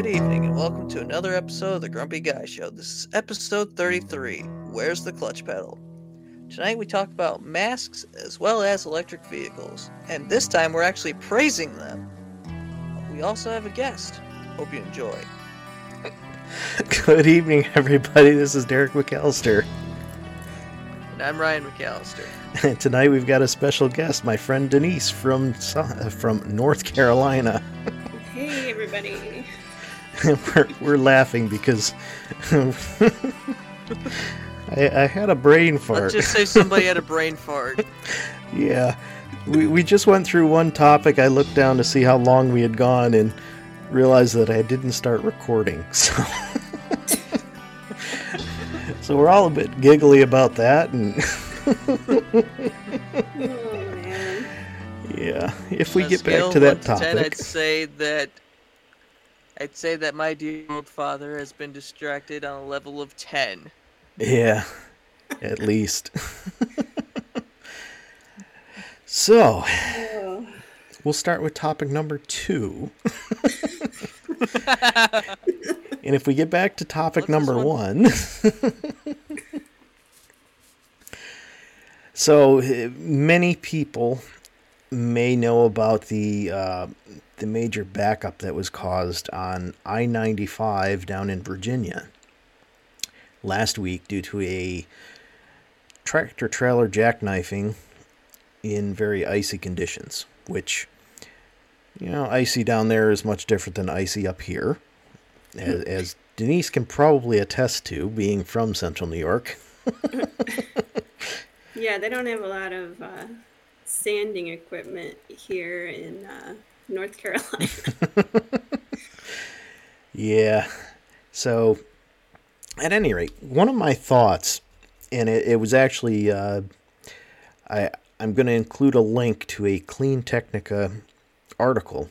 Good evening, and welcome to another episode of the Grumpy Guy Show. This is episode 33 Where's the Clutch Pedal? Tonight we talk about masks as well as electric vehicles, and this time we're actually praising them. We also have a guest. Hope you enjoy. Good evening, everybody. This is Derek McAllister. And I'm Ryan McAllister. And tonight we've got a special guest, my friend Denise from uh, from North Carolina. Hey, everybody. we're, we're laughing because I, I had a brain fart. Let's just say somebody had a brain fart. yeah. We, we just went through one topic. I looked down to see how long we had gone and realized that I didn't start recording. So, so we're all a bit giggly about that. And Oh, man. yeah, if we On get back to that 1 10, topic, I'd say that I'd say that my dear old father has been distracted on a level of 10. yeah, at least. so we'll start with topic number two. and if we get back to topic What's number one? so uh, many people may know about the uh, the major backup that was caused on I ninety five down in Virginia last week due to a tractor trailer jackknifing in very icy conditions, which you know, icy down there is much different than icy up here, as, as Denise can probably attest to, being from Central New York. Yeah, they don't have a lot of uh, sanding equipment here in uh, North Carolina. Yeah. So, at any rate, one of my thoughts, and it, it was actually, uh, I I'm going to include a link to a Clean Technica article.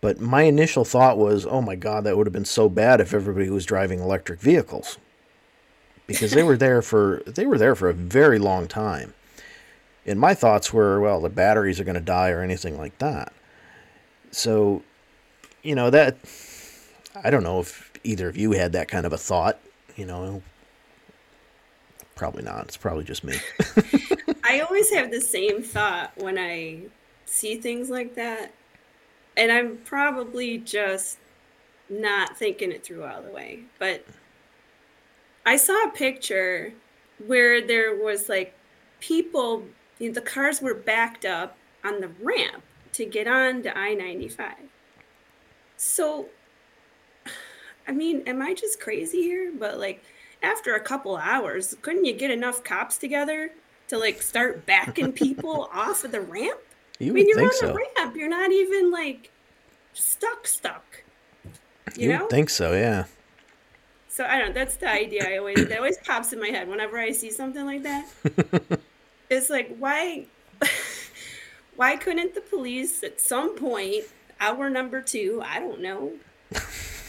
But my initial thought was, oh my God, that would have been so bad if everybody was driving electric vehicles, because they were there for they were there for a very long time. And my thoughts were, well, the batteries are going to die or anything like that. So, you know that I don't know if either of you had that kind of a thought. You know, probably not. It's probably just me. I always have the same thought when I see things like that. And I'm probably just not thinking it through all the way. But I saw a picture where there was like people, you know, the cars were backed up on the ramp to get on to I 95. So, I mean, am I just crazy here? But like, after a couple hours, couldn't you get enough cops together to like start backing people off of the ramp? You I mean, you're on so. the ramp. You're not even like stuck, stuck. You, You know? would think so, yeah. so I don't. That's the idea. I always that always pops in my head whenever I see something like that. it's like why, why couldn't the police at some point, hour number two, I don't know,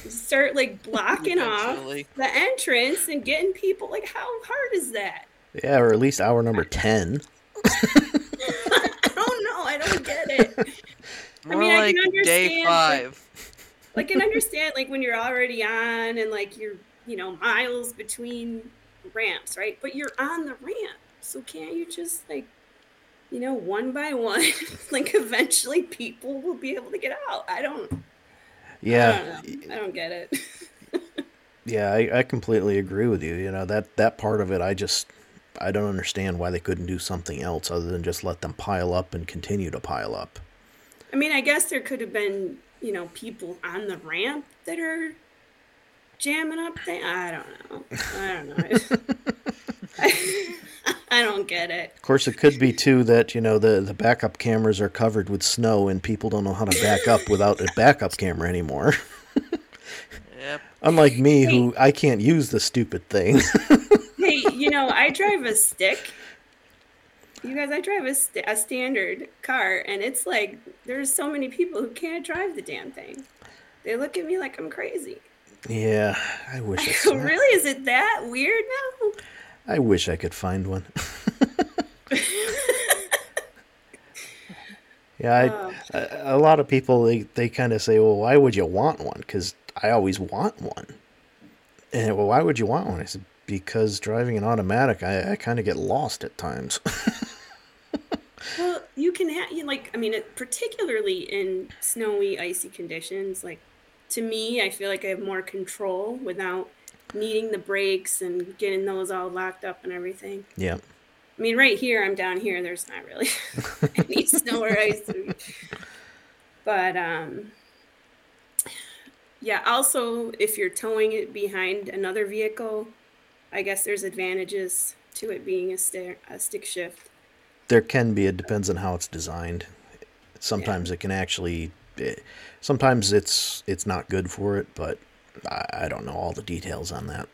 start like blocking off the entrance and getting people? Like, how hard is that? Yeah, or at least hour number ten. I don't know. I don't get it. I More mean, I like can day understand, like- five. I can understand like when you're already on and like you're you know miles between ramps, right? But you're on the ramp, so can't you just like you know one by one, like eventually people will be able to get out? I don't. Yeah, I don't. I don't get it. yeah, I, I completely agree with you. You know that that part of it, I just I don't understand why they couldn't do something else other than just let them pile up and continue to pile up. I mean, I guess there could have been you know people on the ramp that are jamming up thing. I don't know. I don't know. I, I don't get it. Of course, it could be too that you know the the backup cameras are covered with snow and people don't know how to back up without a backup camera anymore. Yep. Unlike me, who I can't use the stupid thing. hey, you know, I drive a stick. You guys, I drive a, st- a standard car, and it's like there's so many people who can't drive the damn thing. They look at me like I'm crazy. yeah, I wish. I, really? Is it that weird now? I wish I could find one. Yeah, I, Oh. a, a lot of people they, they kind of say, "Well, why would you want one?" Because I always want one. And well, why would you want one? I said because driving an automatic, I, I kind of get lost at times. Well, you can have, you like, I mean, it, particularly in snowy, icy conditions, like, to me, I feel like I have more control without needing the brakes and getting those all locked up and everything. yeah, I mean, right here, I'm down here, there's not really any snow or ice. But, um, yeah, also, if you're towing it behind another vehicle, I guess there's advantages to it being a, a stick shift. there can be. It depends on how it's designed. Sometimes it can actually. eh, Sometimes it's it's not good for it, but I, I don't know all the details on that.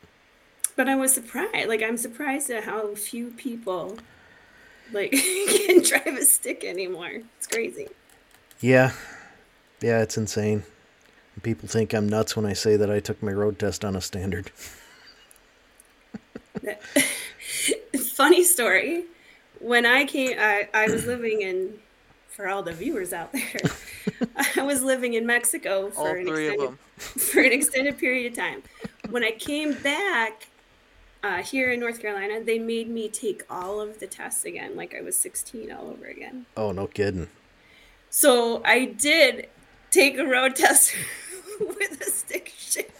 But I was surprised. Like I'm surprised at how few people like can drive a stick anymore. It's crazy. Yeah, yeah, it's insane. People think I'm nuts when I say that I took my road test on a standard. Funny story. When I came, I, I was living in. For all the viewers out there, I was living in Mexico for an extended for an extended period of time. When I came back uh, here in North Carolina, they made me take all of the tests again, like I was 16 all over again. Oh, no kidding. So I did take a road test with a stick shift.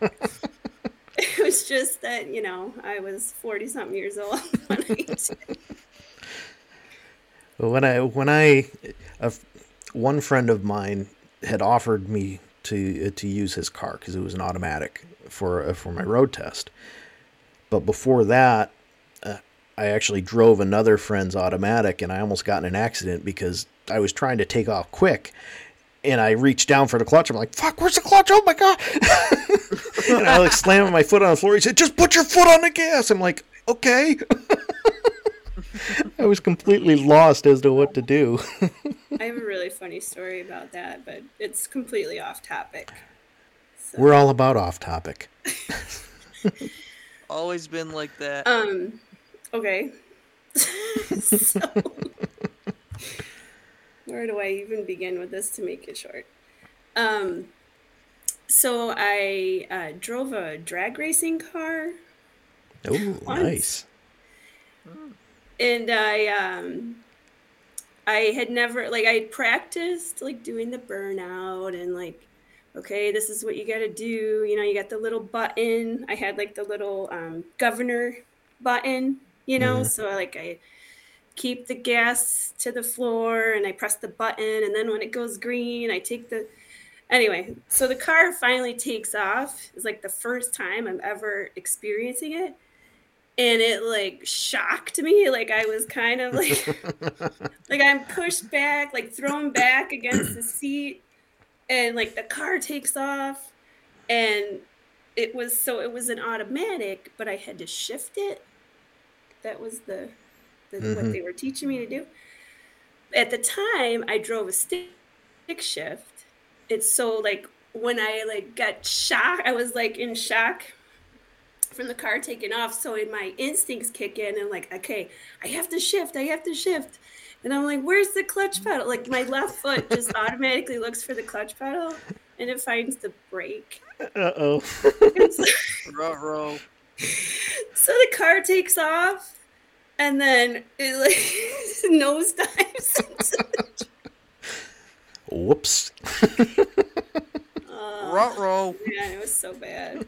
it was just that, you know, I was 40 something years old when I did. When I when I a f one friend of mine had offered me to uh, to use his car because it was an automatic for uh, for my road test, but before that, uh, I actually drove another friend's automatic and I almost got in an accident because I was trying to take off quick. And I reached down for the clutch. I'm like, "Fuck, where's the clutch? Oh my god!" and I like slamming my foot on the floor. He said, "Just put your foot on the gas." I'm like, "Okay." I was completely lost as to what to do. I have a really funny story about that, but it's completely off topic. So, We're all about off topic. Always been like that. um, okay. so, where do I even begin with this to make it short? Um, so I uh, drove a drag racing car Oh, nice. and I um I had never like I practiced like doing the burnout and like okay this is what you got to do you know you got the little button. I had like the little um governor button you know Mhm. so like I keep the gas to the floor and I press the button and then when it goes green I take the anyway so the car finally takes off. It's like the first time I'm ever experiencing it and it like shocked me. Like i was kind of like like i'm pushed back like thrown back against the seat and like the car takes off and it was so it was an automatic but i had to shift it. That was the, the what Mhm. they were teaching me to do. At the time i drove a stick shift. It's so like when i like got shocked i was like in shock from the car taking off. So my instincts kick in and like, okay, I have to shift. I have to shift. And I'm like, where's the clutch pedal? Like my left foot just automatically looks for the clutch pedal and it finds the brake. Uh oh. so Ruh-roh. the car takes off and then it like nose dives. Whoops. uh, Ruh-roh. Man, it was so bad.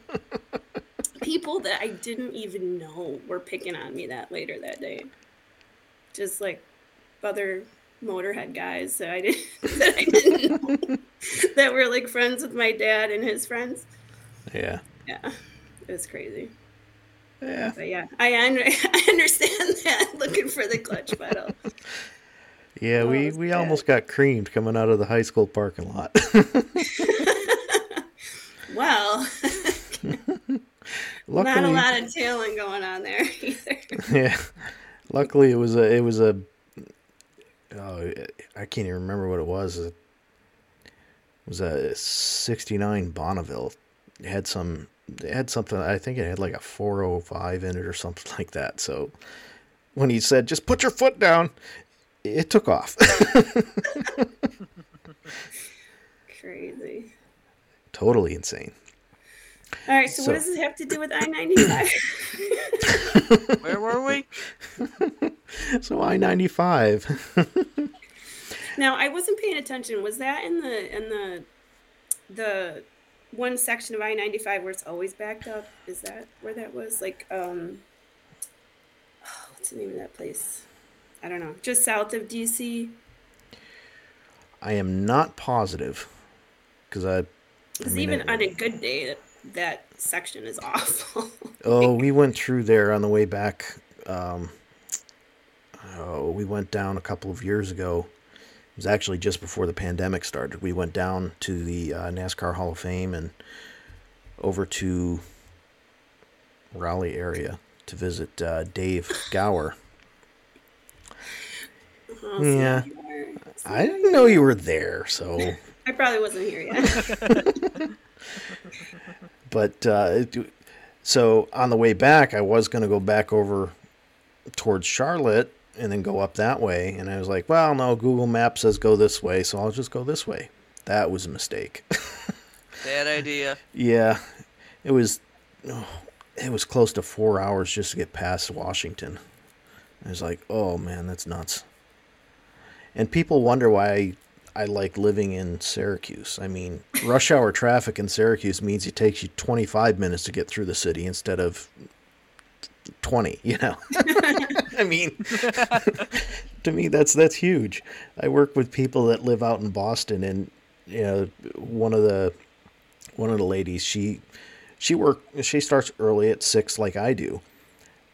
People that I didn't even know were picking on me that later that day. Just like other motorhead guys that I didn't that I didn't know that were like friends with my dad and his friends. Yeah. Yeah, it was crazy. Yeah. But yeah, I un- I understand that looking for the clutch pedal. Yeah, Oh, we, we bad. almost got creamed coming out of the high school parking lot. Well, luckily, not a lot of tailing going on there either. yeah. Luckily, it was a it was a. Oh, I can't even remember what it was. It was a '69 Bonneville. It had some. It had something. I think it had like a 405 in it or something like that. So when he said, "Just put your foot down," it took off. Crazy. totally insane. All right, so, So- what does this have to do with I ninety five? Where were we? So I ninety five. Now I wasn't paying attention. Was that in the in the the one section of I ninety five where it's always backed up? Is that where that was? Like um oh, what's the name of that place? I don't know. Just south of DC. I am not positive because I. Because mean, even it- on a good day, that, that section is awful. Oh, we went through there on the way back. Um, oh, we went down a couple of years ago. It was actually just before the pandemic started. We went down to the uh, NASCAR Hall of Fame and over to Raleigh area to visit uh, Dave Gower. Oh, Yeah. you so I didn't know you were there, so. I probably wasn't here yet. But uh, it- so on the way back, I was going to go back over towards Charlotte and then go up that way. And I was like, well, no, Google Maps says go this way, so I'll just go this way. That was a mistake. Bad idea. yeah, it was. oh, it was close to four hours just to get past Washington. I was like, oh man, that's nuts. And people wonder why I, like living in Syracuse. I mean, rush hour traffic in Syracuse means it takes you 25 minutes to get through the city instead of 20, you know. I mean, to me that's that's huge. I work with people that live out in Boston and you know, one of the one of the ladies, she she work she starts early at 6 like I do.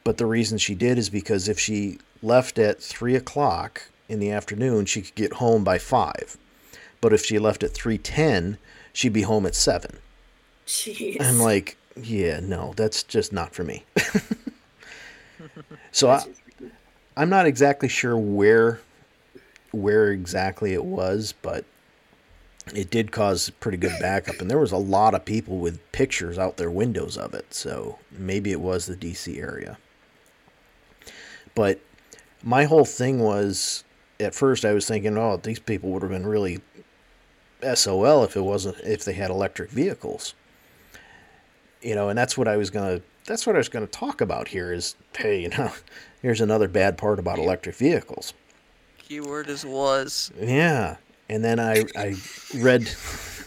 But the reason she did is because if she left at three o'clock in the afternoon, she could get home by five. But if she left at three ten, she'd be home at seven. Jeez. I'm like, yeah, no, that's just not for me. so I, I'm not exactly sure where where exactly it was, but it did cause pretty good backup, and there was a lot of people with pictures out their windows of it. So maybe it was the DC area. But my whole thing was, at first, I was thinking, oh, these people would have been really SOL if it wasn't if they had electric vehicles. You know, and that's what I was gonna that's what I was gonna talk about here is hey, you know, here's another bad part about electric vehicles. Keyword is was. Yeah. And then I I read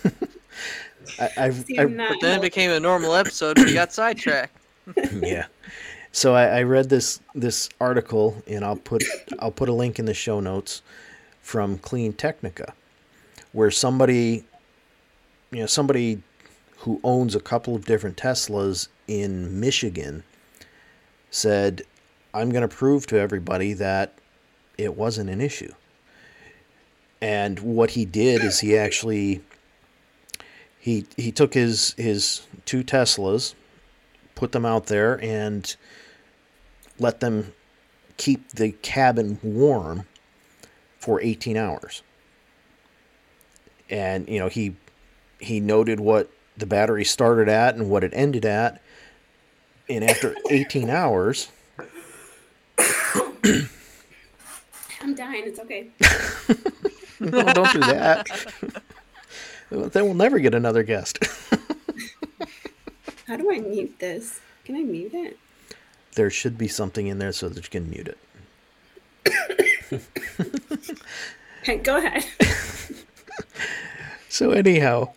I, I, See, I I'm But then it became a normal episode we got sidetracked. yeah. So I, I read this this article, and I'll put I'll put a link in the show notes from Clean Technica, where somebody, you know, somebody who owns a couple of different Teslas in Michigan said, "I'm going to prove to everybody that it wasn't an issue." And what he did is he actually he he took his his two Teslas put them out there and let them keep the cabin warm for 18 hours. And you know, he he noted what the battery started at and what it ended at. And after 18 hours, I'm dying. It's okay. no, don't do that. then we'll never get another guest. How do I mute this? Can I mute it? There should be something in there so that you can mute it. Okay, go ahead. So anyhow,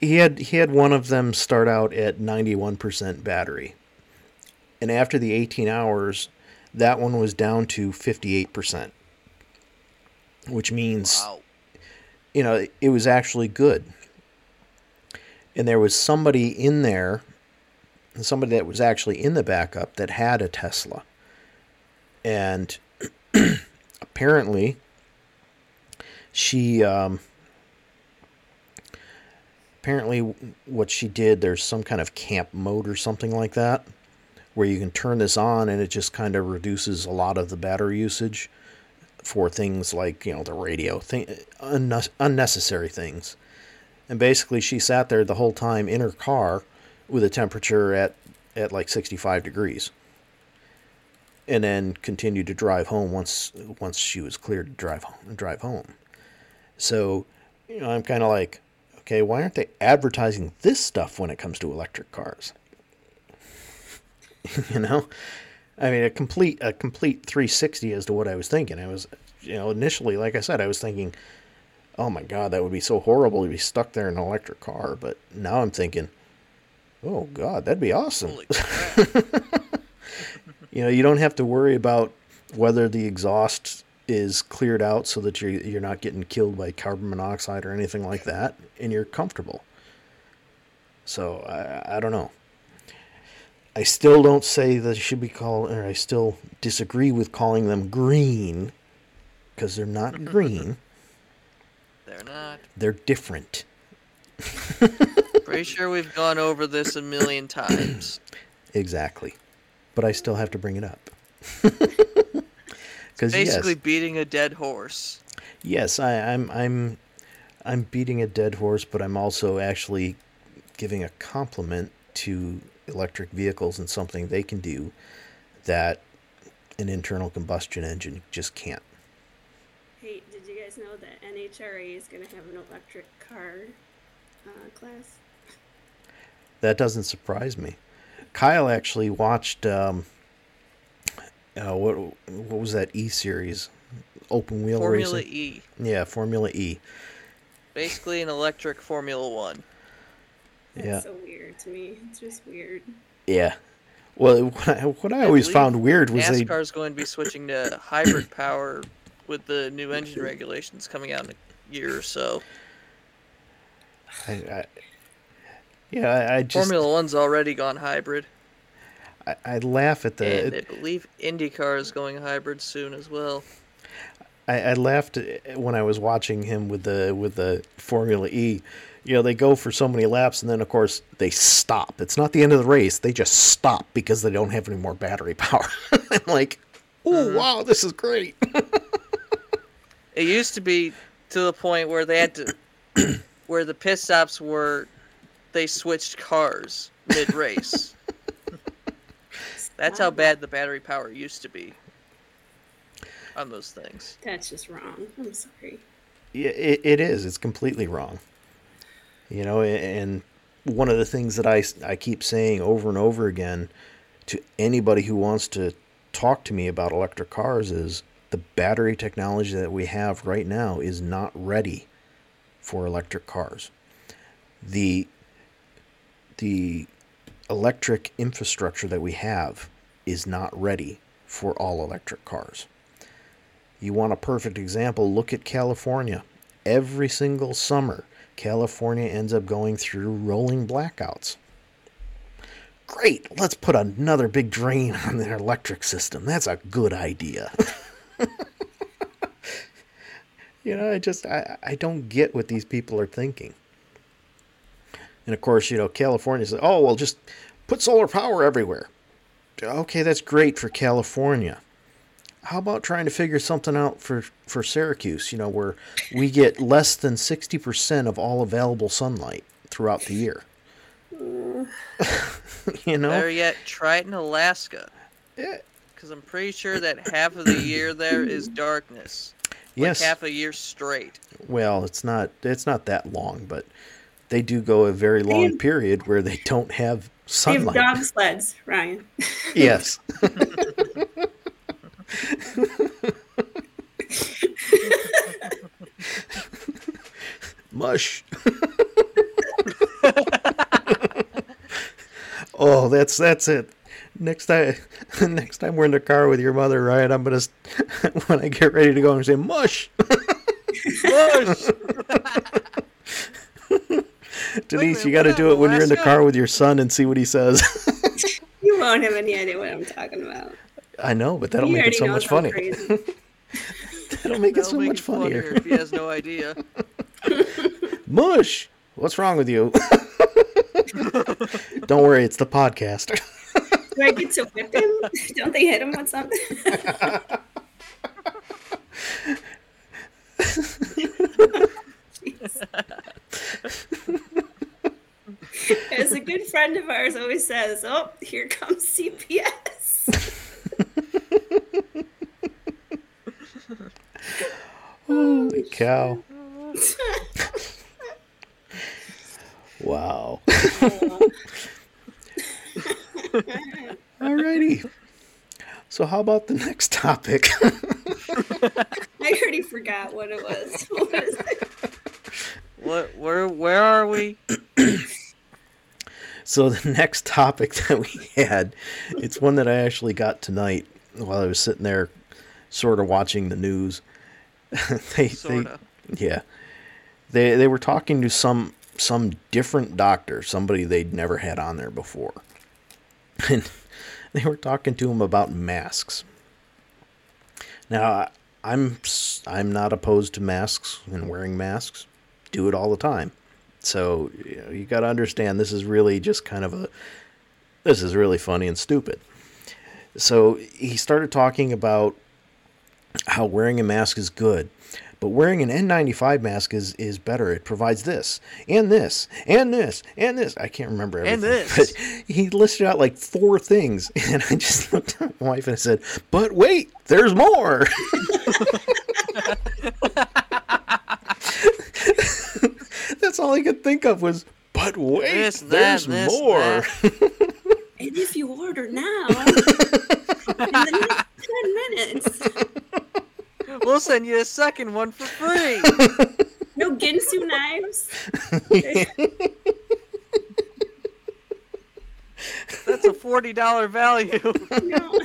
he had he had one of them start out at 91% battery. And after the 18 hours, that one was down to 58%. Which means, Wow. you know, it was actually good. And there was somebody in there, somebody that was actually in the backup that had a Tesla. And apparently she um apparently what she did there's some kind of camp mode or something like that where you can turn this on and it just kind of reduces a lot of the battery usage for things like you know the radio thing unne- unnecessary things and basically she sat there the whole time in her car with a temperature at at like 65 degrees and then continued to drive home once once she was cleared to drive home, drive home. So, you know, I'm kind of like, okay, why aren't they advertising this stuff when it comes to electric cars? you know, I mean, a complete a complete 360 as to what I was thinking. I was, you know, initially, like I said, I was thinking, oh my god, that would be so horrible to be stuck there in an electric car. But now I'm thinking, oh god, that'd be awesome. You know, you don't have to worry about whether the exhaust is cleared out so that you're you're not getting killed by carbon monoxide or anything like that, and you're comfortable. So I, I don't know. I still don't say that it should be called, or I still disagree with calling them green, because they're not green. They're not. They're different. Pretty sure we've gone over this a million times. Exactly. But I still have to bring it up. Because Basically, yes, beating a dead horse. yes, I, I'm I'm I'm beating a dead horse, but I'm also actually giving a compliment to electric vehicles and something they can do that an internal combustion engine just can't. Hey, did you guys know that NHRA is going to have an electric car uh, class? That doesn't surprise me. Kyle actually watched um, uh, what what was that E series, open wheel Formula racing? E. Yeah, Formula E. Basically, an electric Formula One. That's Yeah. so weird to me. It's just weird. Yeah. Well, what I, what I always found weird was they NASCAR's going to be switching to hybrid power with the new engine regulations coming out in a year or so. I, I, yeah, I, I just Formula One's already gone hybrid, I, I laugh at the and I believe IndyCar is going hybrid soon as well. I, I laughed when I was watching him with the with the Formula E. You know, they go for so many laps, and then of course they stop. It's not the end of the race; they just stop because they don't have any more battery power. I'm like, oh wow, this is great. It used to be to the point where they had to, where the pit stops were, they switched cars mid race. That's how bad the battery power used to be on those things. That's just wrong. I'm sorry. Yeah, it, it is. It's completely wrong. You know, and one of the things that I, I keep saying over and over again to anybody who wants to talk to me about electric cars is the battery technology that we have right now is not ready for electric cars. The the electric infrastructure that we have is not ready for all electric cars. You want a perfect example? Look at California. Every single summer, California ends up going through rolling blackouts. Great, let's put another big drain on their electric system. That's a good idea. you know, I just I, I don't get what these people are thinking. And of course, you know, California said, "Oh, well, just put solar power everywhere." Okay, that's great for California how about trying to figure something out for for Syracuse? You know, where we get less than sixty percent of all available sunlight throughout the year. you know, Better yet, try it in Alaska. Yeah. Because I'm pretty sure that half of the year there is darkness. Like yes. half a year straight. Well, it's not it's not that long, but they do go a very long have- period where they don't have We have sunlight. dog sleds, Ryan. Yes. Mush. oh, that's that's it. Next time, next time we're in the car with your mother, Ryan, I'm gonna when I get ready to go, I'm gonna say Mush. mush. Denise, you got to do it when you're in the car with your son and see what he says. You won't have any idea what I'm talking about. I know, but that'll He make it so much I'm funnier. That'll make it That'll so make much it funnier funnier. if he has no idea. Mush! What's wrong with you? Don't worry, it's the podcast. Do I get to whip him? Don't they hit him with something? good friend of ours always says, "Oh, here comes CPS." Holy cow! wow. Alrighty. So, how about the next topic? I already forgot what it was. What? Where? Where are we? So the next topic that we had, it's one that I actually got tonight while I was sitting there, sort of watching the news. they, Sorta. they, yeah, they they were talking to some some different doctor, somebody they'd never had on there before, and they were talking to him about masks. Now, I'm I'm not opposed to masks and wearing masks. Do it all the time. So you, know, you got to understand this is really just kind of a this is really funny and stupid. So he started talking about how wearing a mask is good, but wearing an N95 mask is is better. It provides this and this and this and this. I can't remember everything. And this. But he listed out like four things, and I just looked at my wife and I said, "But wait, there's more." That's all I could think of was, "But wait, This, that, there's this, more." that. And if you order now, in the next 10 minutes, We'll send you a second one for free. no Ginsu knives. That's a forty dollar value. No.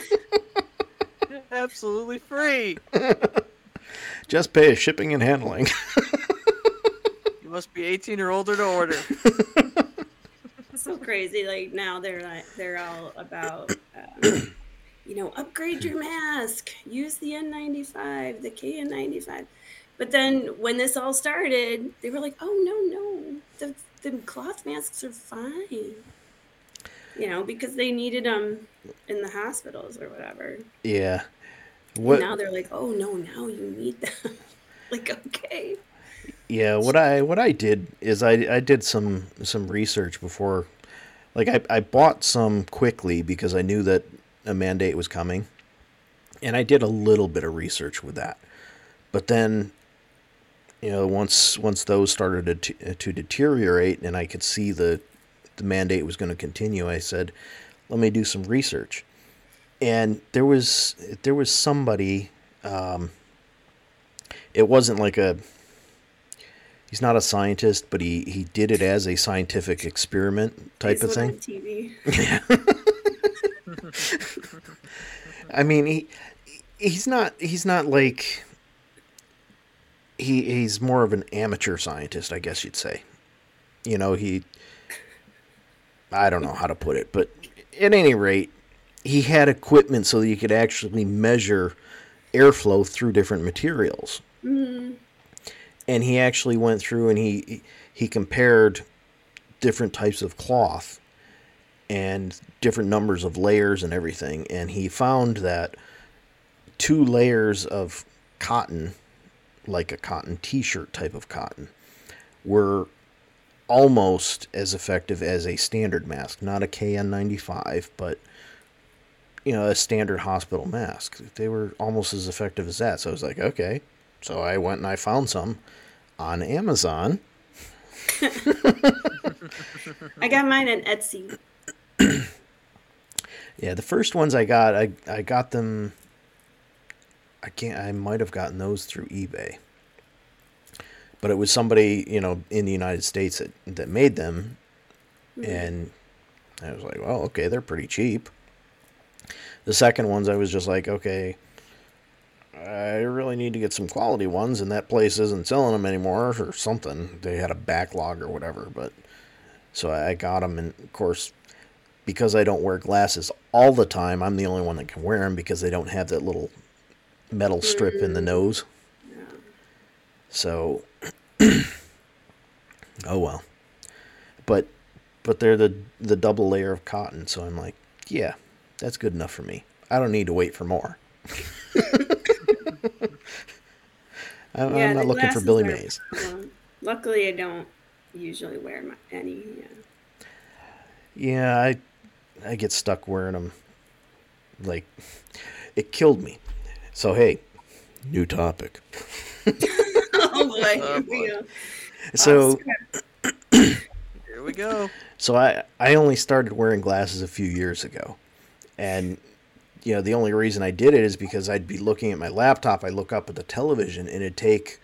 Absolutely free. Just pay shipping and handling. You must be eighteen or older to order. so crazy. Like now they're like they're all about, um, you know, upgrade your mask, use the N95, the KN95. But then when this all started, they were like, "Oh no, no, the the cloth masks are fine." You know, because they needed them in the hospitals or whatever. yeah. What? now they're like, "Oh no, now you need them." like, okay. Yeah, what I what I did is I I did some some research before like I I bought some quickly because I knew that a mandate was coming. And I did a little bit of research with that. But then you know, once once those started to, to deteriorate and I could see the the mandate was going to continue, I said, "Let me do some research." And there was there was somebody um it wasn't like a he's not a scientist, but he, he did it as a scientific experiment type It's of thing. TV. I mean, he he's not he's not like he he's more of an amateur scientist, I guess you'd say. You know, he I don't know how to put it, but at any rate, he had equipment so that you could actually measure airflow through different materials. Mm-hmm. And he actually went through and he he compared different types of cloth and different numbers of layers and everything. And he found that two layers of cotton like a cotton t-shirt type of cotton were almost as effective as a standard mask. Not a KN95 but you know a standard hospital mask. They were almost as effective as that. So I was like okay so I went and I found some on Amazon I got mine on Etsy. Yeah, the first ones I got, I I got them. I can't. I might have gotten those through eBay, but it was somebody you know in the United States that that made them, hmm. and I was like, well, okay, they're pretty cheap. The second ones, I was just like, okay, I really need to get some quality ones, and that place isn't selling them anymore or something. They had a backlog or whatever, but so I got them, and of course because I don't wear glasses all the time, I'm the only one that can wear them because they don't have that little metal strip in the mm. nose. So, oh well. But but they're the the double layer of cotton, so I'm like, yeah, that's good enough for me. I don't need to wait for more. I'm, I'm not looking for Billy Mays. well, luckily, I don't usually wear my, any. Yeah. Yeah, I I get stuck wearing them. Like it killed me. So hey, new topic. Oh boy, Oh, boy. go. So Here we go. So I I only started wearing glasses a few years ago, and you know the only reason I did it is because I'd be looking at my laptop. I look up at the television, and it'd take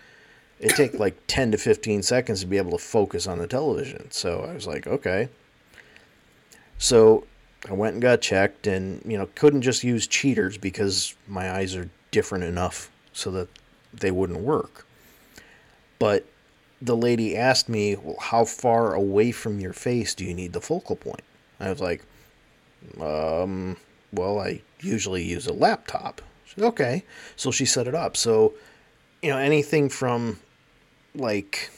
it take like ten to fifteen seconds to be able to focus on the television. So I was like, okay. So I went and got checked, and you know couldn't just use cheaters because my eyes are different enough so that they wouldn't work. But the lady asked me, well, how far away from your face do you need the focal point? I was like, um, well, I usually use a laptop. Said, okay. So she set it up. So, you know, anything from like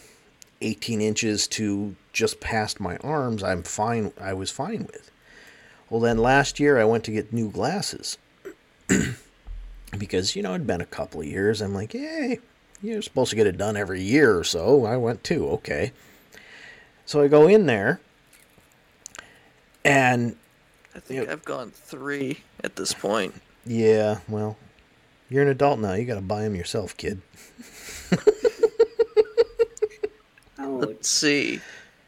18 inches to just past my arms, I'm fine. I was fine with. Well, then last year I went to get new glasses because, you know, it'd been a couple of years. I'm like, hey, you're supposed to get it done every year or so. I went too. Okay. So I go in there, and I think Yep. I've gone three at this point. yeah, well, you're an adult now. You got to buy them yourself, kid. Let's see.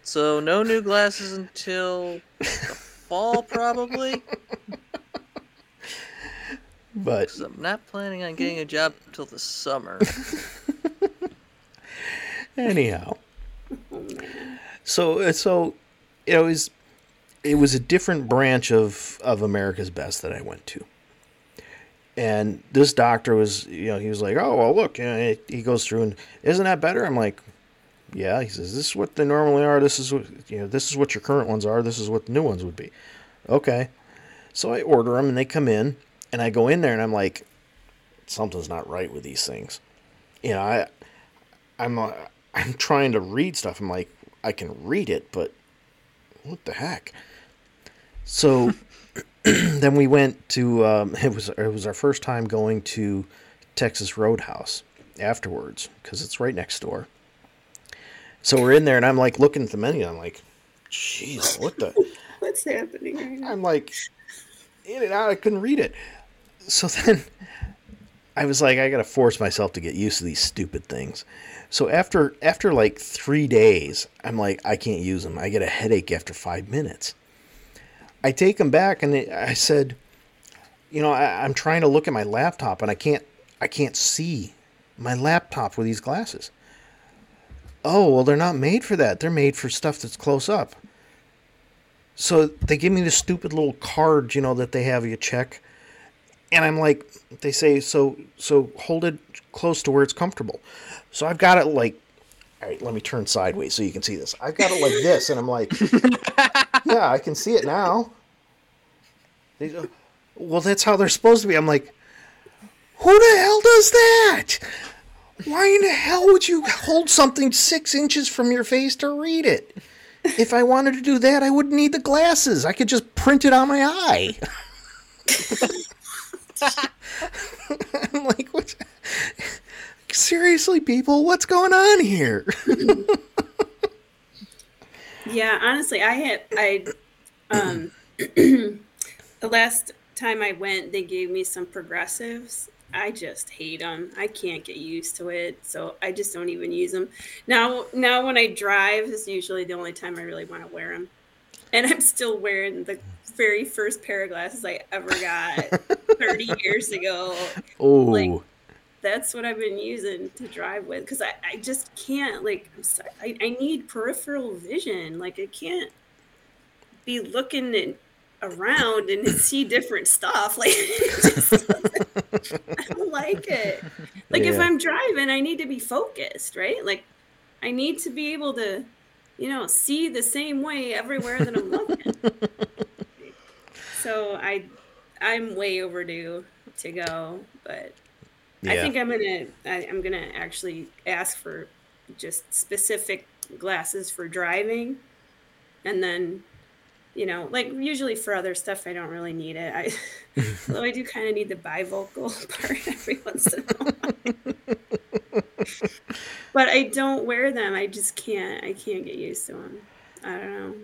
So no new glasses until the fall, probably. But I'm not planning on getting a job until the summer. anyhow, man. so so it was it was a different branch of of America's Best that I went to. And this doctor was, you know, he was like, "Oh well, look," know, he goes through and isn't that better? I'm like, "Yeah." He says, "This is what they normally are. This is what you know. This is what your current ones are. This is what the new ones would be." Okay, so I order them and they come in, and I go in there and I'm like, "Something's not right with these things." You know, I I'm uh, I'm trying to read stuff. I'm like, I can read it, but what the heck? So then we went to um, it was it was our first time going to Texas Roadhouse afterwards because it's right next door. So we're in there and I'm like looking at the menu. I'm like, jeez, what the? What's happening right now? I'm like in and out. I couldn't read it. So then I was like, I gotta force myself to get used to these stupid things. So after after like three days, I'm like, I can't use them. I get a headache after five minutes. I take them back and it- I said, you know, I, I'm trying to look at my laptop and I can't I can't see my laptop with these glasses. Oh well, they're not made for that. They're made for stuff that's close up. So they give me this stupid little card, you know, that they have you check. And I'm like, they say, so so hold it close to where it's comfortable. So I've got it like, all right, let me turn sideways so you can see this. I've got it like this, and I'm like, yeah, I can see it now. They go, well, that's how they're supposed to be. I'm like, who the hell does that? Why in the hell would you hold something six inches from your face to read it? If I wanted to do that, I wouldn't need the glasses. I could just print it on my eye. I'm like, what? Seriously, people, what's going on here? Yeah, honestly, I had I um the last time I went, they gave me some progressives. I just hate them. I can't get used to it, so I just don't even use them. Now, now when I drive is usually the only time I really want to wear them, and I'm still wearing the very first pair of glasses I ever got 30 years ago. Oh, Like- That's what I've been using to drive with because I, I just can't like I'm sorry, I, I need peripheral vision. Like I can't be looking at, around and see different stuff. Like just, I don't like it. Like if I'm driving, I need to be focused, right? Like I need to be able to, you know, see the same way everywhere that I'm looking. so I I'm way overdue to go, but I think I'm gonna I, I'm gonna actually ask for just specific glasses for driving, and then, you know, like usually for other stuff I don't really need it. I although I do kind of need the bifocal part every once in a while. but I don't wear them. I just can't. I can't get used to them. I don't know.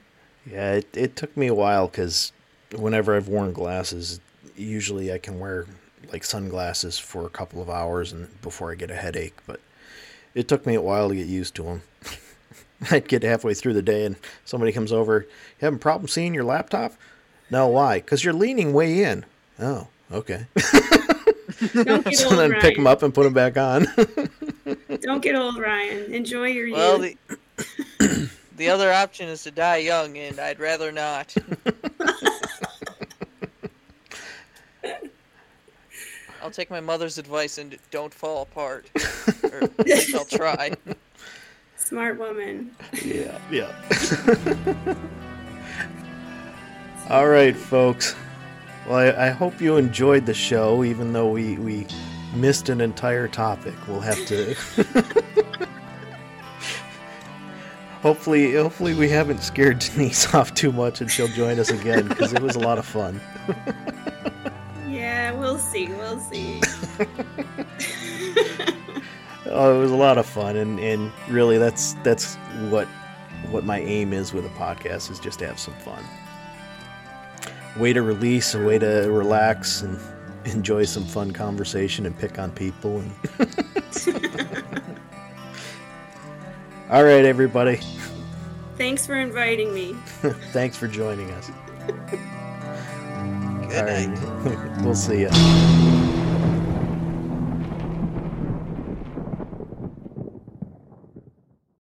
Yeah, it, it took me a while because whenever I've worn glasses, usually I can wear like sunglasses for a couple of hours and before I get a headache. But it took me a while to get used to them. I'd get halfway through the day and somebody comes over. You having a problem seeing your laptop? No, why? Because you're leaning way in. Oh, okay. Don't get so old, then Ryan. pick them up and put them back on. Don't get old, Ryan. Enjoy your Well, youth. the the other option is to die young, and I'd rather not. I'll take my mother's advice and don't fall apart. or at least I'll try. Smart woman. yeah, yeah. All right, folks. Well, I, I hope you enjoyed the show, even though we, we missed an entire topic. We'll have to. hopefully, hopefully we haven't scared Denise off too much, and she'll join us again because it was a lot of fun. We'll see. We'll see. Oh, it was a lot of fun, and, and really, that's that's what what my aim is with a podcast is just to have some fun. Way to release, a way to relax, and enjoy some fun conversation, and pick on people. And all right, everybody, Thanks for inviting me. thanks for joining us. Good All night. right, we'll see you.